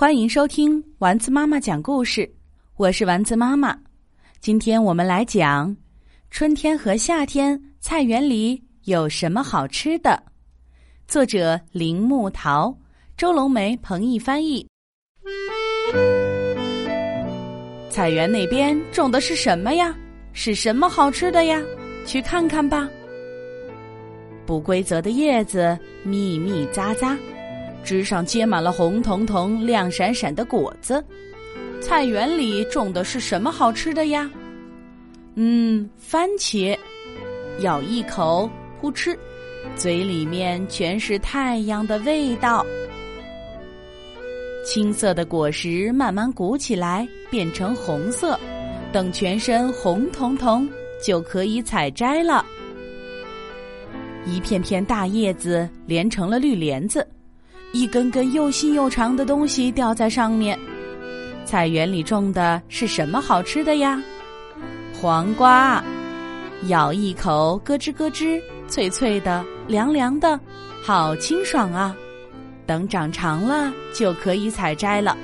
欢迎收听丸子妈妈讲故事，我是丸子妈妈。今天我们来讲春天和夏天菜园里有什么好吃的。作者：铃木桃，周龙梅、彭毅翻译。菜园那边种的是什么呀？是什么好吃的呀？去看看吧。不规则的叶子密密匝匝。枝上结满了红彤彤、亮闪闪的果子。菜园里种的是什么好吃的呀？嗯，番茄。咬一口，扑哧，嘴里面全是太阳的味道。青色的果实慢慢鼓起来，变成红色。等全身红彤彤，就可以采摘了。一片片大叶子连成了绿帘子。一根根又细又长的东西吊在上面。菜园里种的是什么好吃的呀？黄瓜，咬一口，咯吱咯吱，脆脆的，凉凉的，好清爽啊！等长长了就可以采摘了。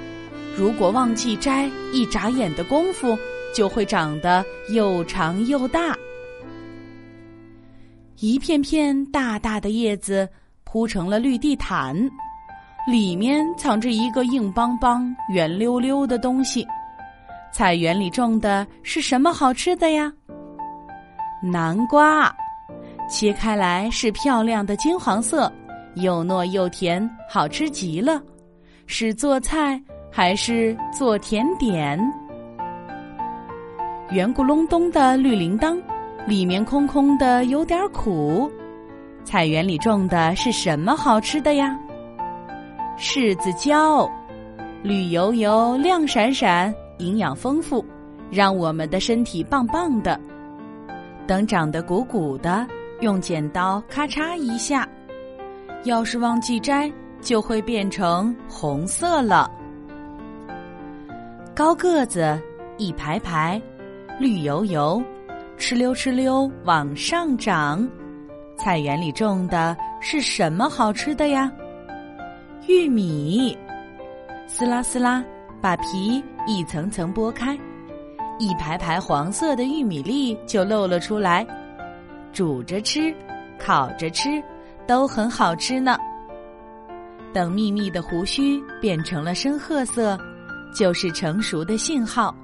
如果忘记摘，一眨眼的功夫就会长得又长又大。一片片大大的叶子铺成了绿地毯。里面藏着一个硬邦邦、圆溜溜的东西。菜园里种的是什么好吃的呀？南瓜，切开来是漂亮的金黄色，又糯又甜，好吃极了。是做菜还是做甜点？圆咕隆咚的绿铃铛，里面空空的，有点苦。菜园里种的是什么好吃的呀？柿子椒，绿油油、亮闪闪，营养丰富，让我们的身体棒棒的。等长得鼓鼓的，用剪刀咔嚓一下，要是忘记摘，就会变成红色了。高个子，一排排，绿油油，哧溜哧溜往上长。菜园里种的是什么好吃的呀？玉米，撕拉撕拉，把皮一层层剥开，一排排黄色的玉米粒就露了出来。煮着吃，烤着吃，都很好吃呢。等密密的胡须变成了深褐色，就是成熟的信号。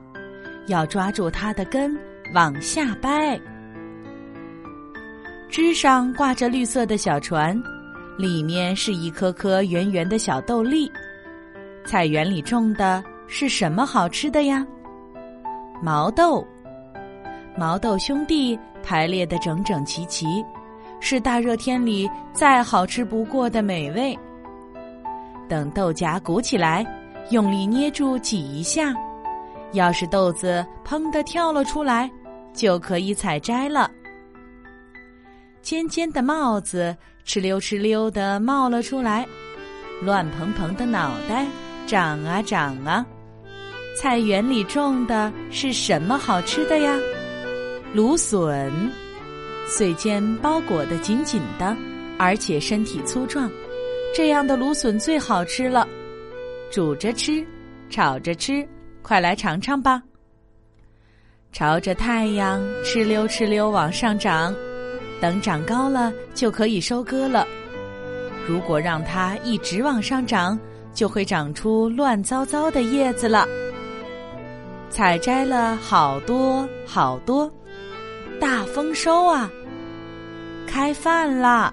要抓住它的根，往下掰。枝上挂着绿色的小船。里面是一颗颗圆圆的小豆粒，菜园里种的是什么好吃的呀？毛豆，毛豆兄弟排列的整整齐齐，是大热天里再好吃不过的美味。等豆荚鼓起来，用力捏住挤一下，要是豆子砰的跳了出来，就可以采摘了。尖尖的帽子。哧溜哧溜的冒了出来，乱蓬蓬的脑袋长啊长啊。菜园里种的是什么好吃的呀？芦笋，穗尖包裹的紧紧的，而且身体粗壮，这样的芦笋最好吃了。煮着吃，炒着吃，快来尝尝吧。朝着太阳哧溜哧溜往上长。等长高了就可以收割了。如果让它一直往上长，就会长出乱糟糟的叶子了。采摘了好多好多，大丰收啊！开饭啦！